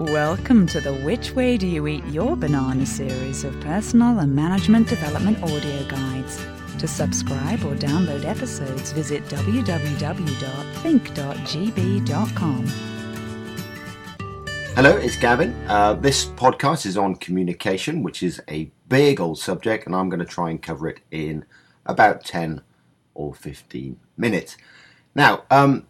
Welcome to the Which Way Do You Eat Your Banana series of personal and management development audio guides. To subscribe or download episodes, visit www.think.gb.com. Hello, it's Gavin. Uh, this podcast is on communication, which is a big old subject, and I'm going to try and cover it in about 10 or 15 minutes. Now, um,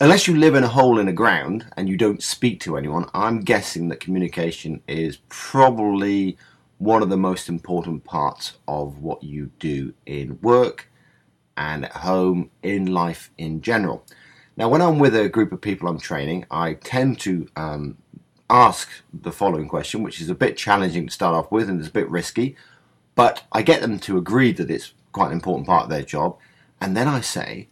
unless you live in a hole in the ground and you don't speak to anyone, I'm guessing that communication is probably one of the most important parts of what you do in work and at home, in life in general. Now, when I'm with a group of people I'm training, I tend to um, ask the following question, which is a bit challenging to start off with and it's a bit risky, but I get them to agree that it's quite an important part of their job. And then I say,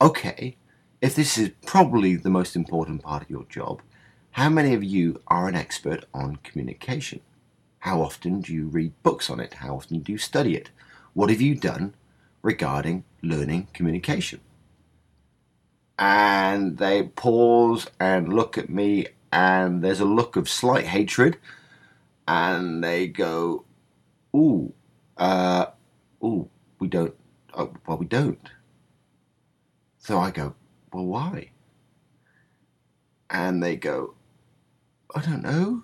okay, if this is probably the most important part of your job, how many of you are an expert on communication? How often do you read books on it? How often do you study it? What have you done regarding learning communication? And they pause and look at me, and there's a look of slight hatred, and they go, Ooh, uh, ooh, we don't, oh, well, we don't. So I go, well, why? And they go, I don't know.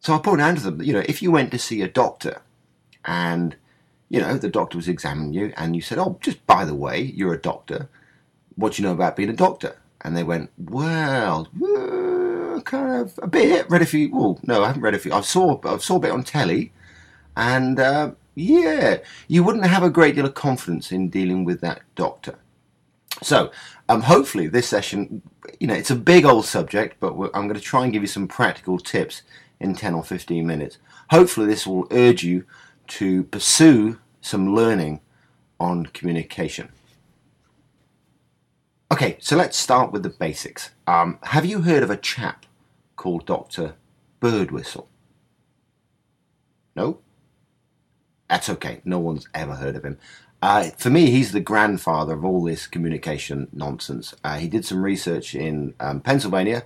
So I point out to them, you know, if you went to see a doctor and, you know, the doctor was examining you and you said, oh, just by the way, you're a doctor. What do you know about being a doctor? And they went, well, uh, kind of a bit. Read a few. Well, no, I haven't read a few. I saw, I saw a bit on telly, and uh, yeah, you wouldn't have a great deal of confidence in dealing with that doctor. So, um, hopefully, this session, you know, it's a big old subject, but I'm going to try and give you some practical tips in 10 or 15 minutes. Hopefully, this will urge you to pursue some learning on communication. Okay, so let's start with the basics. Um, have you heard of a chap called Dr. Birdwhistell? No? That's okay, no one's ever heard of him. Uh, for me, he's the grandfather of all this communication nonsense. Uh, he did some research in um, Pennsylvania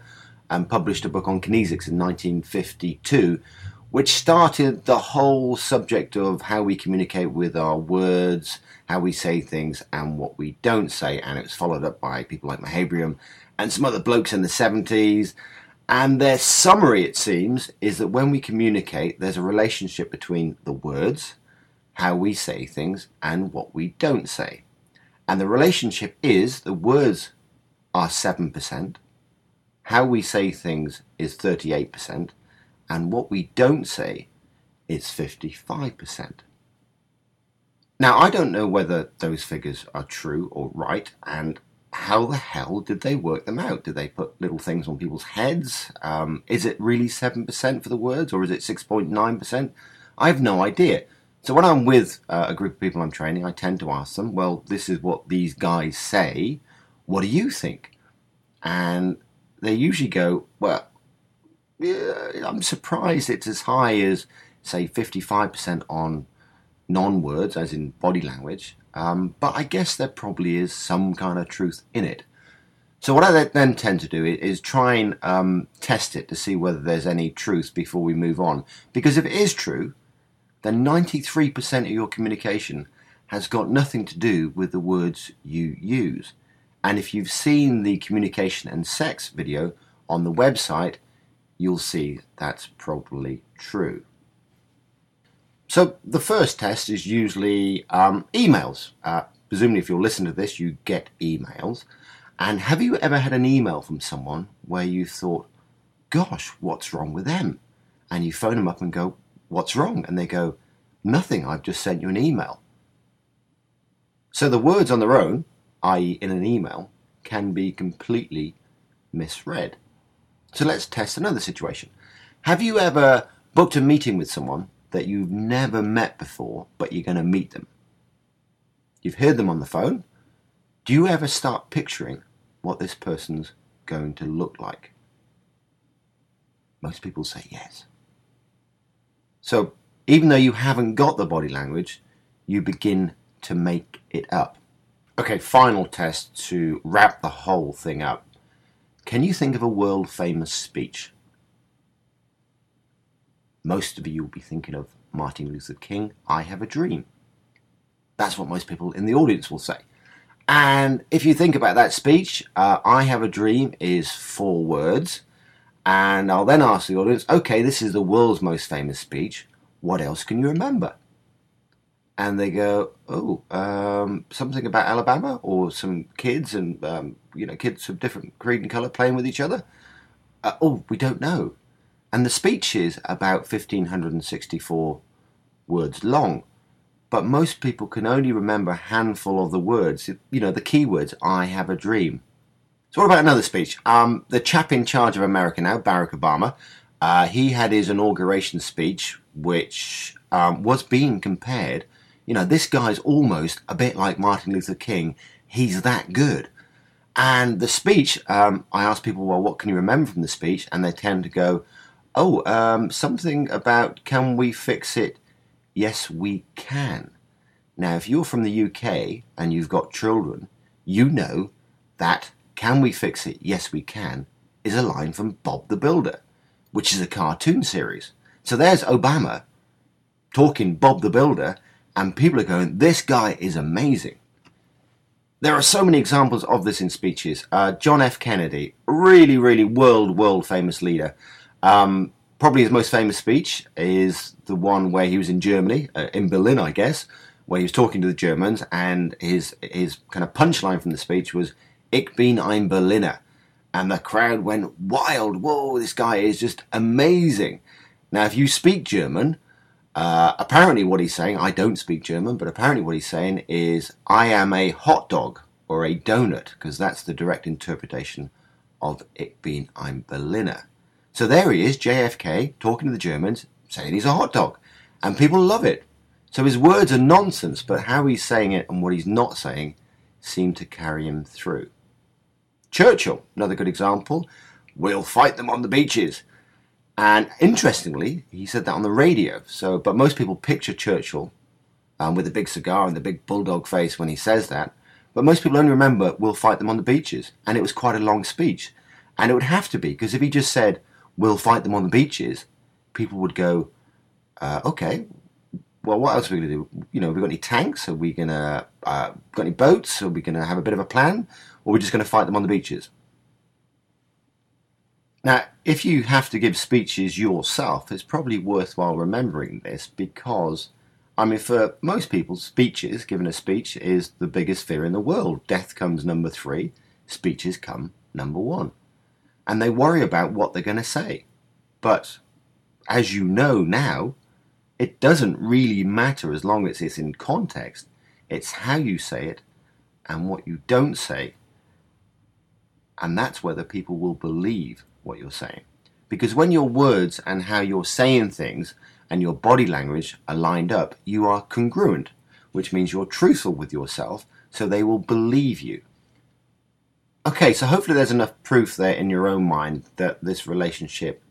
and published a book on kinesics in 1952, which started the whole subject of how we communicate with our words, how we say things, and what we don't say. And it was followed up by people like Mehrabian and some other blokes in the 70s. And their summary, it seems, is that when we communicate, there's a relationship between the words, how we say things and what we don't say. And the relationship is the words are 7%, how we say things is 38%, and what we don't say is 55%. Now, I don't know whether those figures are true or right, and how the hell did they work them out? Did they put little things on people's heads? Um, is it really 7% for the words, or is it 6.9%? I have no idea. So when I'm with uh, a group of people I'm training, I tend to ask them, well, this is what these guys say. What do you think? And they usually go, well, yeah, I'm surprised it's as high as, say, 55% on non words, as in body language. Um, but I guess there probably is some kind of truth in it. So what I then tend to do is try and um, test it to see whether there's any truth before we move on. Because if it is true, then 93% of your communication has got nothing to do with the words you use. And if you've seen the communication and sex video on the website, you'll see that's probably true. So the first test is usually um, emails. Uh, presumably, if you're listening to this, you get emails. And have you ever had an email from someone where you thought, gosh, what's wrong with them? And you phone them up and go, what's wrong? And they go, nothing, I've just sent you an email. So the words on their own, i.e., in an email, can be completely misread. So let's test another situation. Have you ever booked a meeting with someone that you've never met before, but you're going to meet them? You've heard them on the phone. Do you ever start picturing what this person's going to look like? Most people say yes. So even though you haven't got the body language, you begin to make it up. Okay, final test to wrap the whole thing up. Can you think of a world famous speech? Most of you will be thinking of Martin Luther King, I Have a Dream. That's what most people in the audience will say. And if you think about that speech, uh, I Have a Dream is four words. And I'll then ask the audience, okay, this is the world's most famous speech. What else can you remember? And they go, oh, um, something about Alabama or some kids and, um, you know, kids of different creed and colour playing with each other. Uh, oh, we don't know. And the speech is about 1564 words long. But most people can only remember a handful of the words, you know, the keywords, I have a dream. So, what about another speech? Um, the chap in charge of America now, Barack Obama, uh, he had his inauguration speech, which um, was being compared. You know, this guy's almost a bit like Martin Luther King. He's that good. And the speech, um, I asked people, well, what can you remember from the speech? And they tend to go, oh, um, something about can we fix it? Yes, we can. Now, if you're from the UK and you've got children, you know that can we fix it? Yes, we can is a line from Bob the Builder, which is a cartoon series. So there's Obama talking Bob the Builder, and people are going, this guy is amazing. There are so many examples of this in speeches. Uh, John F. Kennedy, really, really world, world famous leader. Um, probably his most famous speech is the one where he was in Germany, uh, in Berlin, I guess, where he was talking to the Germans, and his his kind of punchline from the speech was "Ich bin ein Berliner," and the crowd went wild. Whoa, this guy is just amazing. Now, if you speak German, uh, apparently what he's saying, I don't speak German, but apparently what he's saying is, I am a hot dog or a donut, because that's the direct interpretation of Ich bin ein Berliner. So there he is, JFK, talking to the Germans, saying he's a hot dog. And people love it. So his words are nonsense, but how he's saying it and what he's not saying seem to carry him through. Churchill, another good example. We'll fight them on the beaches. And interestingly, he said that on the radio. So, but most people picture Churchill um, with a big cigar and the big bulldog face when he says that. But most people only remember "We'll fight them on the beaches," and it was quite a long speech. And it would have to be because if he just said we'll fight them on the beaches, people would go, uh, okay, well, what else are we going to do? You know, have we got any tanks? Are we going to, uh, got any boats? Are we going to have a bit of a plan? Or we're just going to fight them on the beaches? Now, if you have to give speeches yourself, it's probably worthwhile remembering this because, I mean, for most people, speeches, giving a speech, is the biggest fear in the world. Death comes number three, speeches come number one and they worry about what they're going to say. But as you know now, it doesn't really matter as long as it's in context. It's how you say it and what you don't say. And that's whether people will believe what you're saying. Because when your words and how you're saying things and your body language are lined up, you are congruent, which means you're truthful with yourself, so they will believe you. Okay, so hopefully there's enough proof there in your own mind that this relationship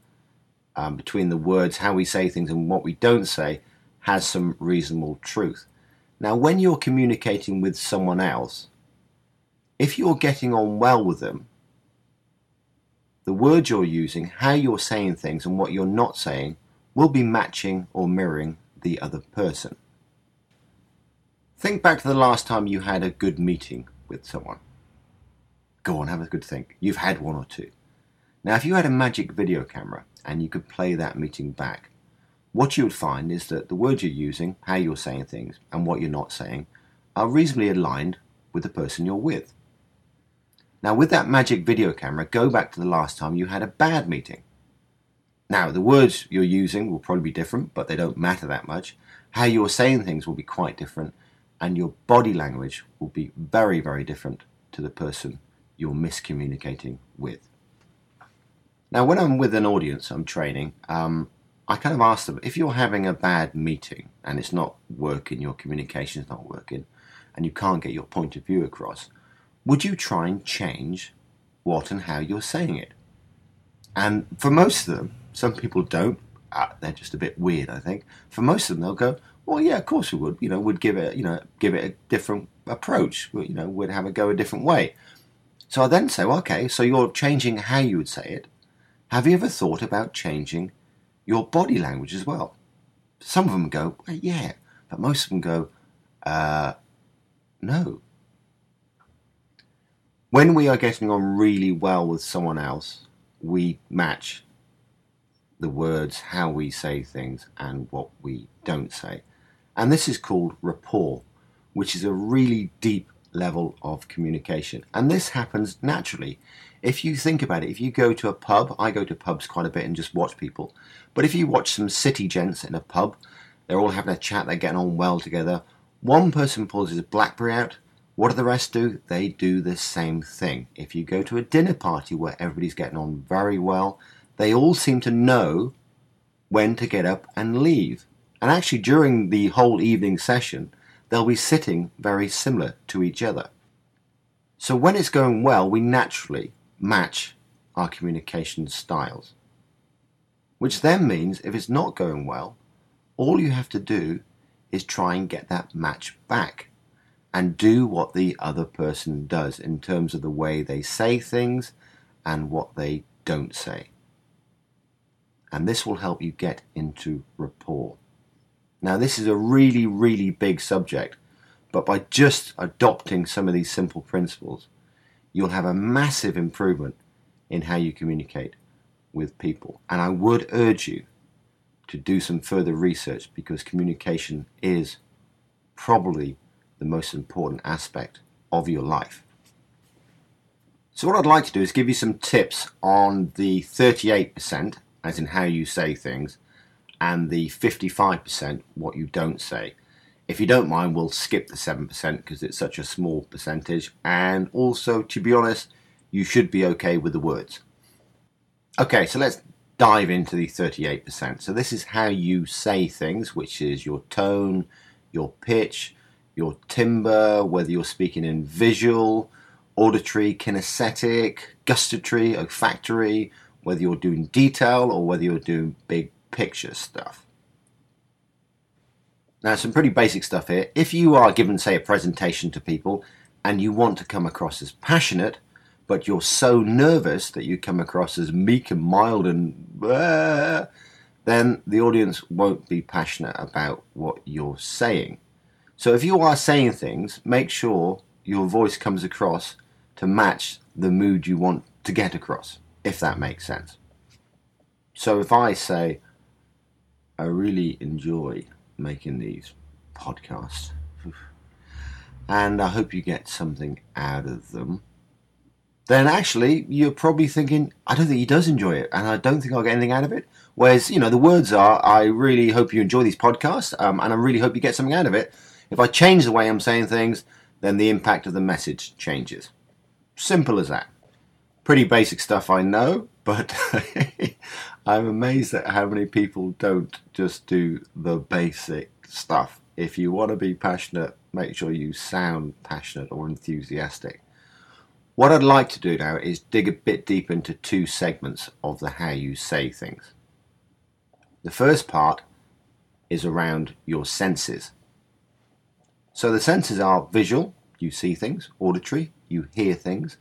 um, between the words, how we say things, and what we don't say has some reasonable truth. Now, when you're communicating with someone else, if you're getting on well with them, the words you're using, how you're saying things, and what you're not saying will be matching or mirroring the other person. Think back to the last time you had a good meeting with someone. Go on, have a good think. You've had one or two. Now, if you had a magic video camera and you could play that meeting back, what you would find is that the words you're using, how you're saying things, and what you're not saying are reasonably aligned with the person you're with. Now, with that magic video camera, go back to the last time you had a bad meeting. Now, the words you're using will probably be different, but they don't matter that much. How you're saying things will be quite different, and your body language will be very, very different to the person you're miscommunicating with. Now, when I'm with an audience, I'm training, um, I kind of ask them if you're having a bad meeting and it's not working, your communication's not working, and you can't get your point of view across, would you try and change what and how you're saying it? And for most of them, some people don't. Uh, they're just a bit weird, I think. For most of them, they'll go, "Well, yeah, of course we would. You know, would give it, you know, give it a different approach. You know, would have it go a different way." So I then say, well, okay, so you're changing how you would say it. Have you ever thought about changing your body language as well? Some of them go, well, yeah, but most of them go, uh, no. When we are getting on really well with someone else, we match the words, how we say things, and what we don't say. And this is called rapport, which is a really deep level of communication. And this happens naturally. If you think about it, if you go to a pub, I go to pubs quite a bit and just watch people. But if you watch some city gents in a pub, they're all having a chat, they're getting on well together. One person pulls his Blackberry out. What do the rest do? They do the same thing. If you go to a dinner party where everybody's getting on very well, they all seem to know when to get up and leave. And actually, during the whole evening session, they'll be sitting very similar to each other. So when it's going well, we naturally match our communication styles. Which then means if it's not going well, all you have to do is try and get that match back and do what the other person does in terms of the way they say things and what they don't say. And this will help you get into rapport. Now, this is a really, really big subject, but by just adopting some of these simple principles, you'll have a massive improvement in how you communicate with people. And I would urge you to do some further research because communication is probably the most important aspect of your life. So, what I'd like to do is give you some tips on the 38%, as in how you say things, and the 55%, what you don't say. If you don't mind, we'll skip the 7% because it's such a small percentage. And also, to be honest, you should be okay with the words. Okay, so let's dive into the 38%. So, this is how you say things, which is your tone, your pitch, your timbre, whether you're speaking in visual, auditory, kinesthetic, gustatory, olfactory, whether you're doing detail or whether you're doing big picture stuff. Now, some pretty basic stuff here. If you are given, say, a presentation to people and you want to come across as passionate, but you're so nervous that you come across as meek and mild and uh, then the audience won't be passionate about what you're saying. So if you are saying things, make sure your voice comes across to match the mood you want to get across, if that makes sense. So if I say, I really enjoy making these podcasts. And I hope you get something out of them. Then actually, you're probably thinking, I don't think he does enjoy it, and I don't think I'll get anything out of it. Whereas, you know, the words are, I really hope you enjoy these podcasts, um, and I really hope you get something out of it. If I change the way I'm saying things, then the impact of the message changes. Simple as that. Pretty basic stuff, I know, but I'm amazed at how many people don't just do the basic stuff. If you want to be passionate, make sure you sound passionate or enthusiastic. What I'd like to do now is dig a bit deep into two segments of the how you say things. The first part is around your senses. So the senses are visual, you see things, auditory, you hear things,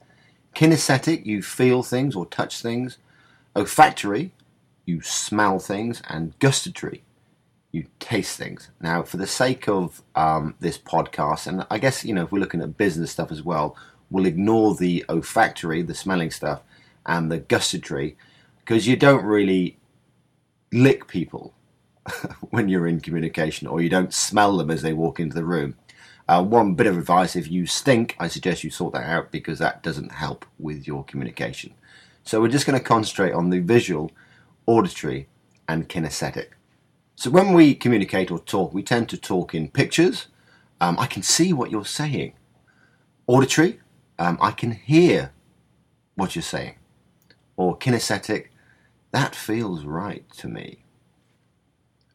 kinesthetic, you feel things or touch things, olfactory, you smell things, and gustatory, you taste things. Now, for the sake of um, this podcast, and I guess, you know, if we're looking at business stuff as well, we'll ignore the olfactory, the smelling stuff, and the gustatory, because you don't really lick people when you're in communication, or you don't smell them as they walk into the room. Uh, one bit of advice if you stink, I suggest you sort that out because that doesn't help with your communication. So we're just going to concentrate on the visual auditory, and kinesthetic. So when we communicate or talk, we tend to talk in pictures. Um, I can see what you're saying. Auditory, um, I can hear what you're saying. Or kinesthetic, that feels right to me.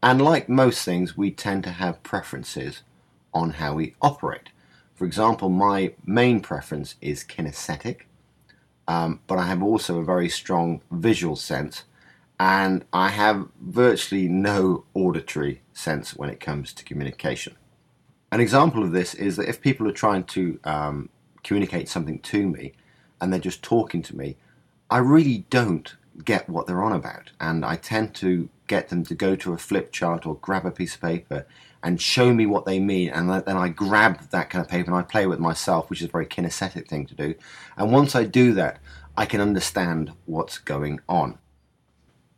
And like most things, we tend to have preferences on how we operate. For example, my main preference is kinesthetic, um, but I have also a very strong visual sense and I have virtually no auditory sense when it comes to communication. An example of this is that if people are trying to um, communicate something to me and they're just talking to me, I really don't get what they're on about. And I tend to get them to go to a flip chart or grab a piece of paper and show me what they mean. And then I grab that kind of paper and I play with myself, which is a very kinesthetic thing to do. And once I do that, I can understand what's going on.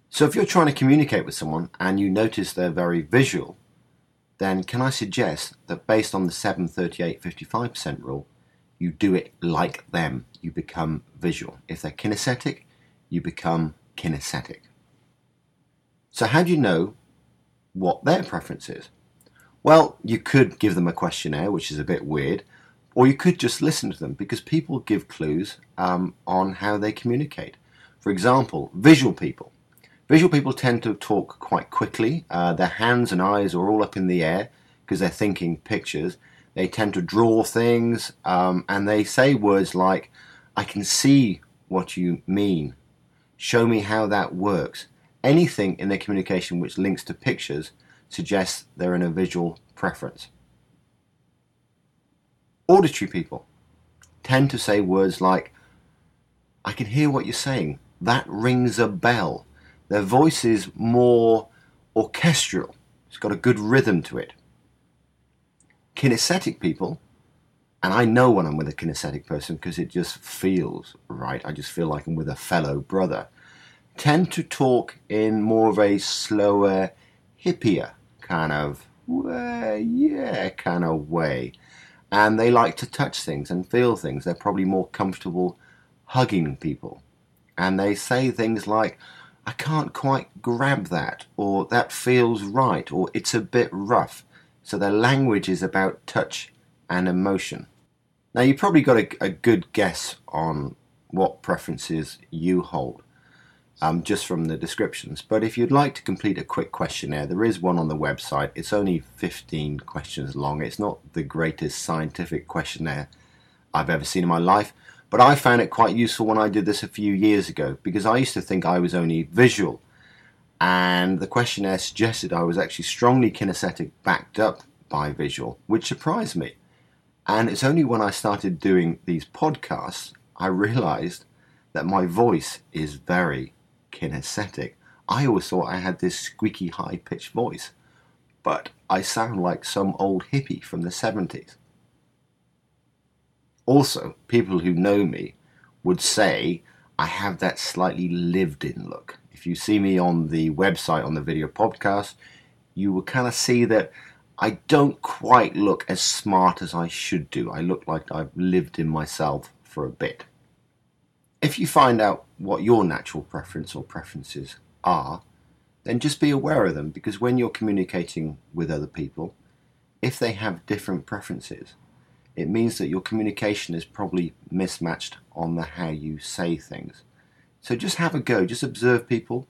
So if you're trying to communicate with someone and you notice they're very visual, then can I suggest that based on the 738 55% rule, you do it like them. You become visual. If they're kinesthetic, you become kinesthetic. So, how do you know what their preference is? Well, you could give them a questionnaire, which is a bit weird, or you could just listen to them because people give clues um, on how they communicate. For example, visual people. Visual people tend to talk quite quickly. Uh, their hands and eyes are all up in the air because they're thinking pictures. They tend to draw things um, and they say words like, I can see what you mean. Show me how that works. Anything in their communication which links to pictures suggests they're in a visual preference. Auditory people tend to say words like, I can hear what you're saying. That rings a bell. Their voice is more orchestral, it's got a good rhythm to it. Kinesthetic people, and I know when I'm with a kinesthetic person because it just feels right, I just feel like I'm with a fellow brother, tend to talk in more of a slower, hippier kind of, yeah, kind of way. And they like to touch things and feel things. They're probably more comfortable hugging people. And they say things like, I can't quite grab that, or that feels right, or it's a bit rough. So their language is about touch and emotion. Now, you've probably got a, a good guess on what preferences you hold um, just from the descriptions. But if you'd like to complete a quick questionnaire, there is one on the website. It's only 15 questions long. It's not the greatest scientific questionnaire I've ever seen in my life, but I found it quite useful when I did this a few years ago because I used to think I was only visual. And the questionnaire suggested I was actually strongly kinesthetic, backed up by visual, which surprised me. And it's only when I started doing these podcasts I realized that my voice is very kinesthetic. I always thought I had this squeaky high pitched voice, but I sound like some old hippie from the 70s. Also, people who know me would say I have that slightly lived in look. If you see me on the website on the video podcast, you will kind of see that I don't quite look as smart as I should do. I look like I've lived in myself for a bit. If you find out what your natural preference or preferences are, then just be aware of them because when you're communicating with other people, if they have different preferences, it means that your communication is probably mismatched on the how you say things. So just have a go, just observe people,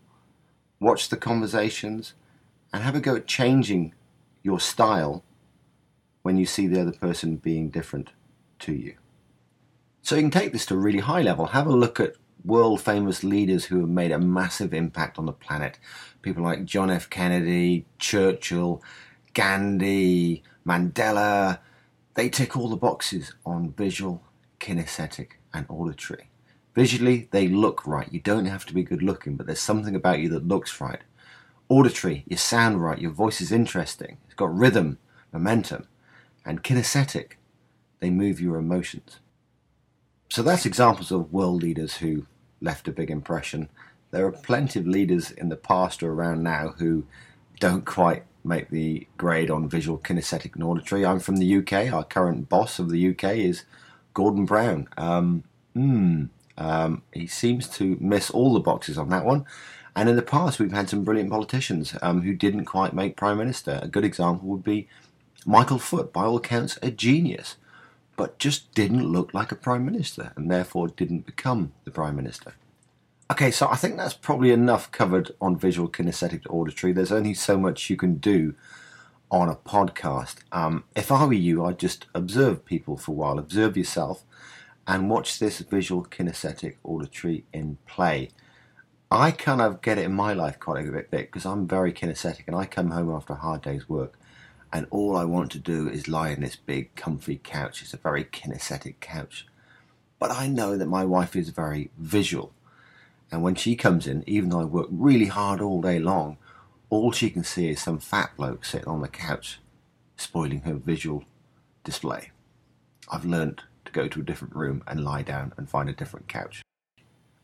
watch the conversations, and have a go at changing your style when you see the other person being different to you. So you can take this to a really high level. Have a look at world famous leaders who have made a massive impact on the planet. People like John F. Kennedy, Churchill, Gandhi, Mandela, they tick all the boxes on visual, kinesthetic, and auditory. Visually, they look right. You don't have to be good looking, but there's something about you that looks right. Auditory, you sound right, your voice is interesting, it's got rhythm, momentum. And kinesthetic, they move your emotions. So that's examples of world leaders who left a big impression. There are plenty of leaders in the past or around now who don't quite make the grade on visual, kinesthetic, and auditory. I'm from the UK. Our current boss of the UK is Gordon Brown. Um, mm, um, he seems to miss all the boxes on that one. And in the past, we've had some brilliant politicians um, who didn't quite make prime minister. A good example would be Michael Foot, by all accounts, a genius, but just didn't look like a prime minister and therefore didn't become the prime minister. Okay, so I think that's probably enough covered on visual, kinesthetic, auditory. There's only so much you can do on a podcast. Um, if I were you, I'd just observe people for a while, observe yourself, and watch this visual, kinesthetic, auditory in play. I kind of get it in my life quite a bit because I'm very kinesthetic and I come home after a hard day's work and all I want to do is lie in this big comfy couch. It's a very kinesthetic couch but I know that my wife is very visual. And when she comes in, even though I work really hard all day long, all she can see is some fat bloke sitting on the couch, spoiling her visual display. I've learnt to go to a different room and lie down and find a different couch.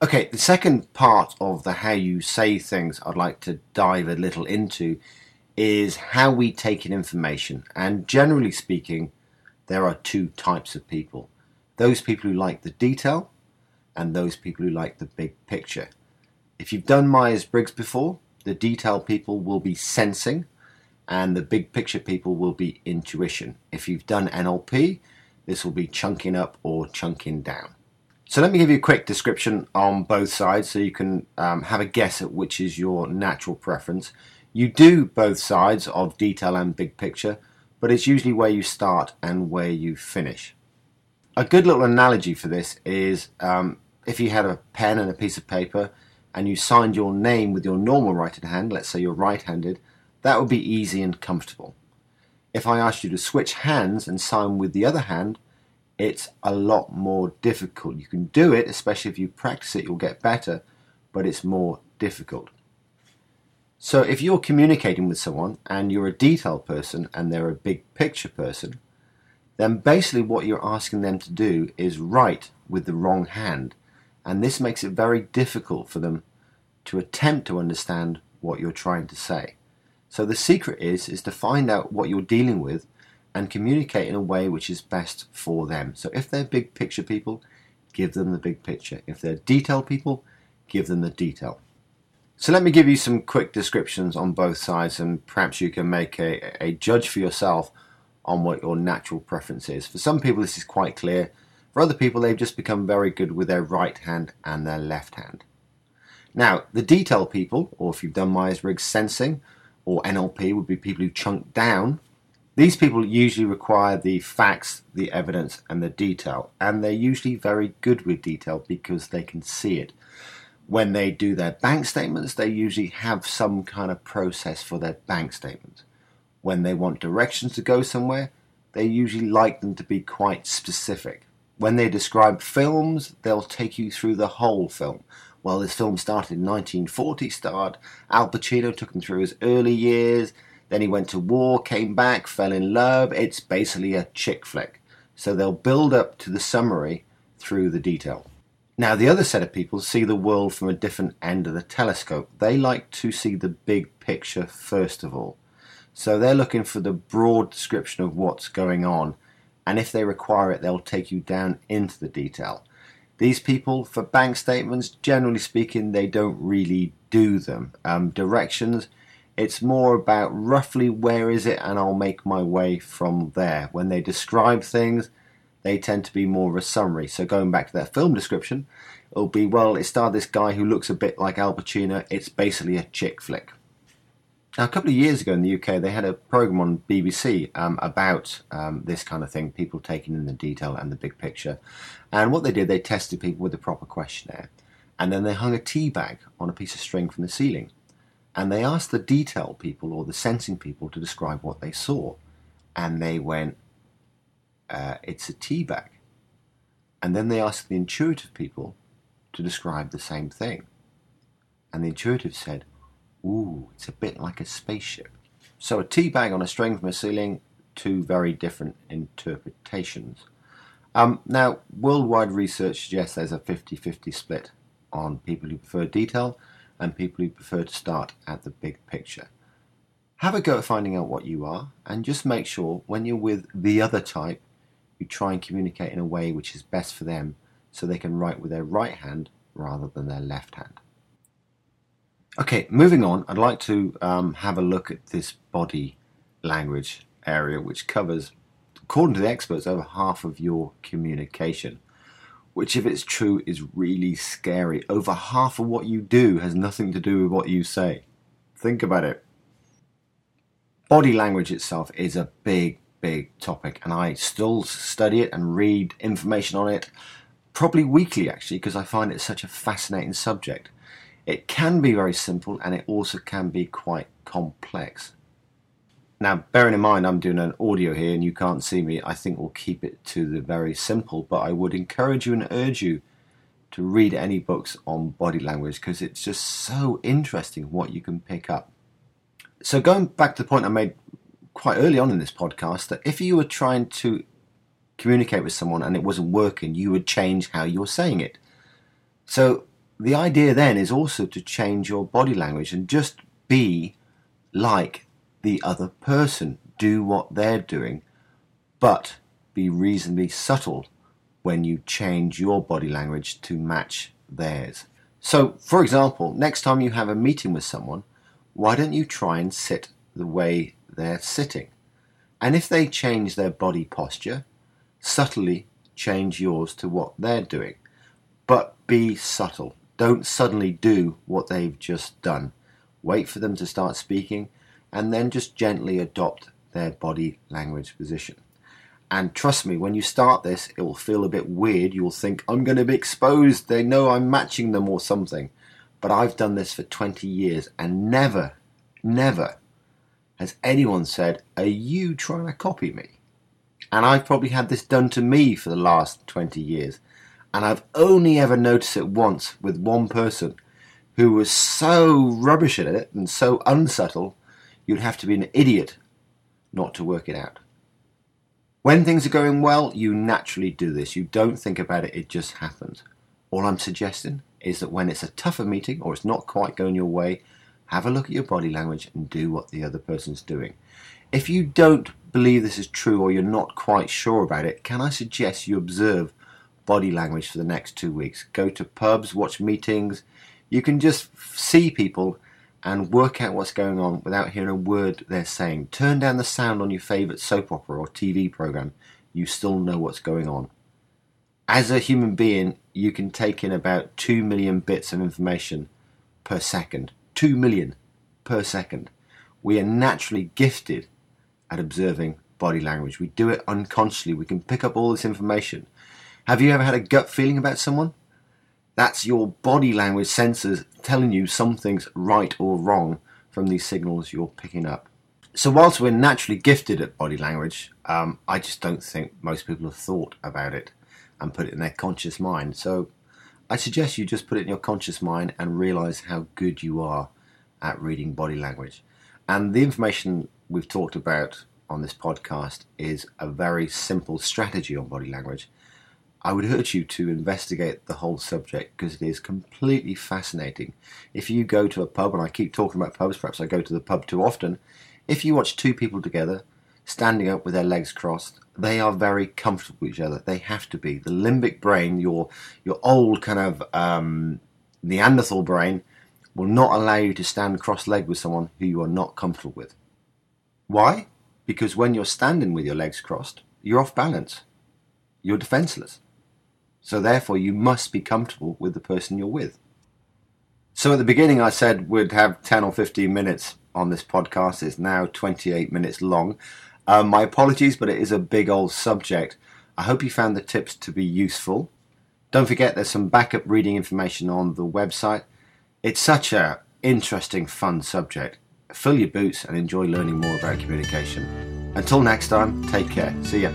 Okay, the second part of the how you say things I'd like to dive a little into is how we take in information. And generally speaking, there are two types of people those people who like the detail and those people who like the big picture. If you've done Myers Briggs before, the detail people will be sensing and the big picture people will be intuition. If you've done NLP, this will be chunking up or chunking down. So let me give you a quick description on both sides so you can um, have a guess at which is your natural preference. You do both sides of detail and big picture, but it's usually where you start and where you finish. A good little analogy for this is um, if you had a pen and a piece of paper and you signed your name with your normal right hand, let's say you're right handed, that would be easy and comfortable. If I asked you to switch hands and sign with the other hand, it's a lot more difficult. You can do it, especially if you practice it, you'll get better, but it's more difficult. So if you're communicating with someone and you're a detail person and they're a big picture person, then basically what you're asking them to do is write with the wrong hand. And this makes it very difficult for them to attempt to understand what you're trying to say. So the secret is is to find out what you're dealing with and communicate in a way which is best for them. So if they're big picture people, give them the big picture. If they're detail people, give them the detail. So let me give you some quick descriptions on both sides and perhaps you can make a, a judge for yourself on what your natural preference is. For some people this is quite clear. For other people they've just become very good with their right hand and their left hand. Now, the detail people, or if you've done Myers-Briggs sensing, or NLP would be people who chunk down these people usually require the facts, the evidence, and the detail, and they're usually very good with detail because they can see it. When they do their bank statements, they usually have some kind of process for their bank statements. When they want directions to go somewhere, they usually like them to be quite specific. When they describe films, they'll take you through the whole film. Well, this film started in 1940, starred Al Pacino, took him through his early years, then he went to war, came back, fell in love. It's basically a chick flick. So they'll build up to the summary through the detail. Now, the other set of people see the world from a different end of the telescope. They like to see the big picture first of all. So they're looking for the broad description of what's going on. And if they require it, they'll take you down into the detail. These people, for bank statements, generally speaking, they don't really do them. Um, directions, it's more about roughly where is it and I'll make my way from there. When they describe things, they tend to be more of a summary. So going back to that film description, it'll be, well, it starred this guy who looks a bit like Al Pacino. It's basically a chick flick. Now, a couple of years ago in the UK, they had a program on BBC um, about um, this kind of thing, people taking in the detail and the big picture. And what they did, they tested people with a proper questionnaire. And then they hung a tea bag on a piece of string from the ceiling and they asked the detail people or the sensing people to describe what they saw. And they went, uh, it's a tea bag. And then they asked the intuitive people to describe the same thing. And the intuitive said, ooh, it's a bit like a spaceship. So a tea bag on a string from a ceiling, two very different interpretations. Um, now, worldwide research suggests there's a 50 50 split on people who prefer detail and people who prefer to start at the big picture. Have a go at finding out what you are, and just make sure when you're with the other type, you try and communicate in a way which is best for them so they can write with their right hand rather than their left hand. Okay, moving on, I'd like to um, have a look at this body language area, which covers, according to the experts, over half of your communication which, if it's true, is really scary. Over half of what you do has nothing to do with what you say. Think about it. Body language itself is a big, big topic, and I still study it and read information on it, probably weekly actually, because I find it such a fascinating subject. It can be very simple, and it also can be quite complex. Now, bearing in mind I'm doing an audio here and you can't see me, I think we'll keep it to the very simple, but I would encourage you and urge you to read any books on body language because it's just so interesting what you can pick up. So, going back to the point I made quite early on in this podcast, that if you were trying to communicate with someone and it wasn't working, you would change how you're saying it. So, the idea then is also to change your body language and just be like the other person. Do what they're doing, but be reasonably subtle when you change your body language to match theirs. So, for example, next time you have a meeting with someone, why don't you try and sit the way they're sitting? And if they change their body posture, subtly change yours to what they're doing. But be subtle. Don't suddenly do what they've just done. Wait for them to start speaking and then just gently adopt their body language position. And trust me, when you start this, it will feel a bit weird. You'll think, I'm going to be exposed. They know I'm matching them or something. But I've done this for 20 years and never, never has anyone said, Are you trying to copy me? And I've probably had this done to me for the last 20 years. And I've only ever noticed it once with one person who was so rubbish at it and so unsubtle, you'd have to be an idiot not to work it out. When things are going well, you naturally do this. You don't think about it, it just happens. All I'm suggesting is that when it's a tougher meeting or it's not quite going your way, have a look at your body language and do what the other person's doing. If you don't believe this is true or you're not quite sure about it, can I suggest you observe body language for the next two weeks? Go to pubs, watch meetings. You can just see people and work out what's going on without hearing a word they're saying. Turn down the sound on your favourite soap opera or TV programme. You still know what's going on. As a human being, you can take in about 2 million bits of information per second. 2 million per second. We are naturally gifted at observing body language. We do it unconsciously. We can pick up all this information. Have you ever had a gut feeling about someone? That's your body language sensors telling you something's right or wrong from these signals you're picking up. So, whilst we're naturally gifted at body language, um, I just don't think most people have thought about it and put it in their conscious mind. So, I suggest you just put it in your conscious mind and realize how good you are at reading body language. And the information we've talked about on this podcast is a very simple strategy on body language I would urge you to investigate the whole subject because it is completely fascinating. If you go to a pub, and I keep talking about pubs, perhaps I go to the pub too often, if you watch two people together standing up with their legs crossed, they are very comfortable with each other. They have to be. The limbic brain, your your old kind of um, Neanderthal brain, will not allow you to stand cross-legged with someone who you are not comfortable with. Why? Because when you're standing with your legs crossed, you're off balance. You're defenseless. So therefore, you must be comfortable with the person you're with. So at the beginning, I said we'd have 10 or 15 minutes on this podcast. It's now 28 minutes long. Um, my apologies, but it is a big old subject. I hope you found the tips to be useful. Don't forget there's some backup reading information on the website. It's such a interesting, fun subject. Fill your boots and enjoy learning more about communication. Until next time, take care. See ya.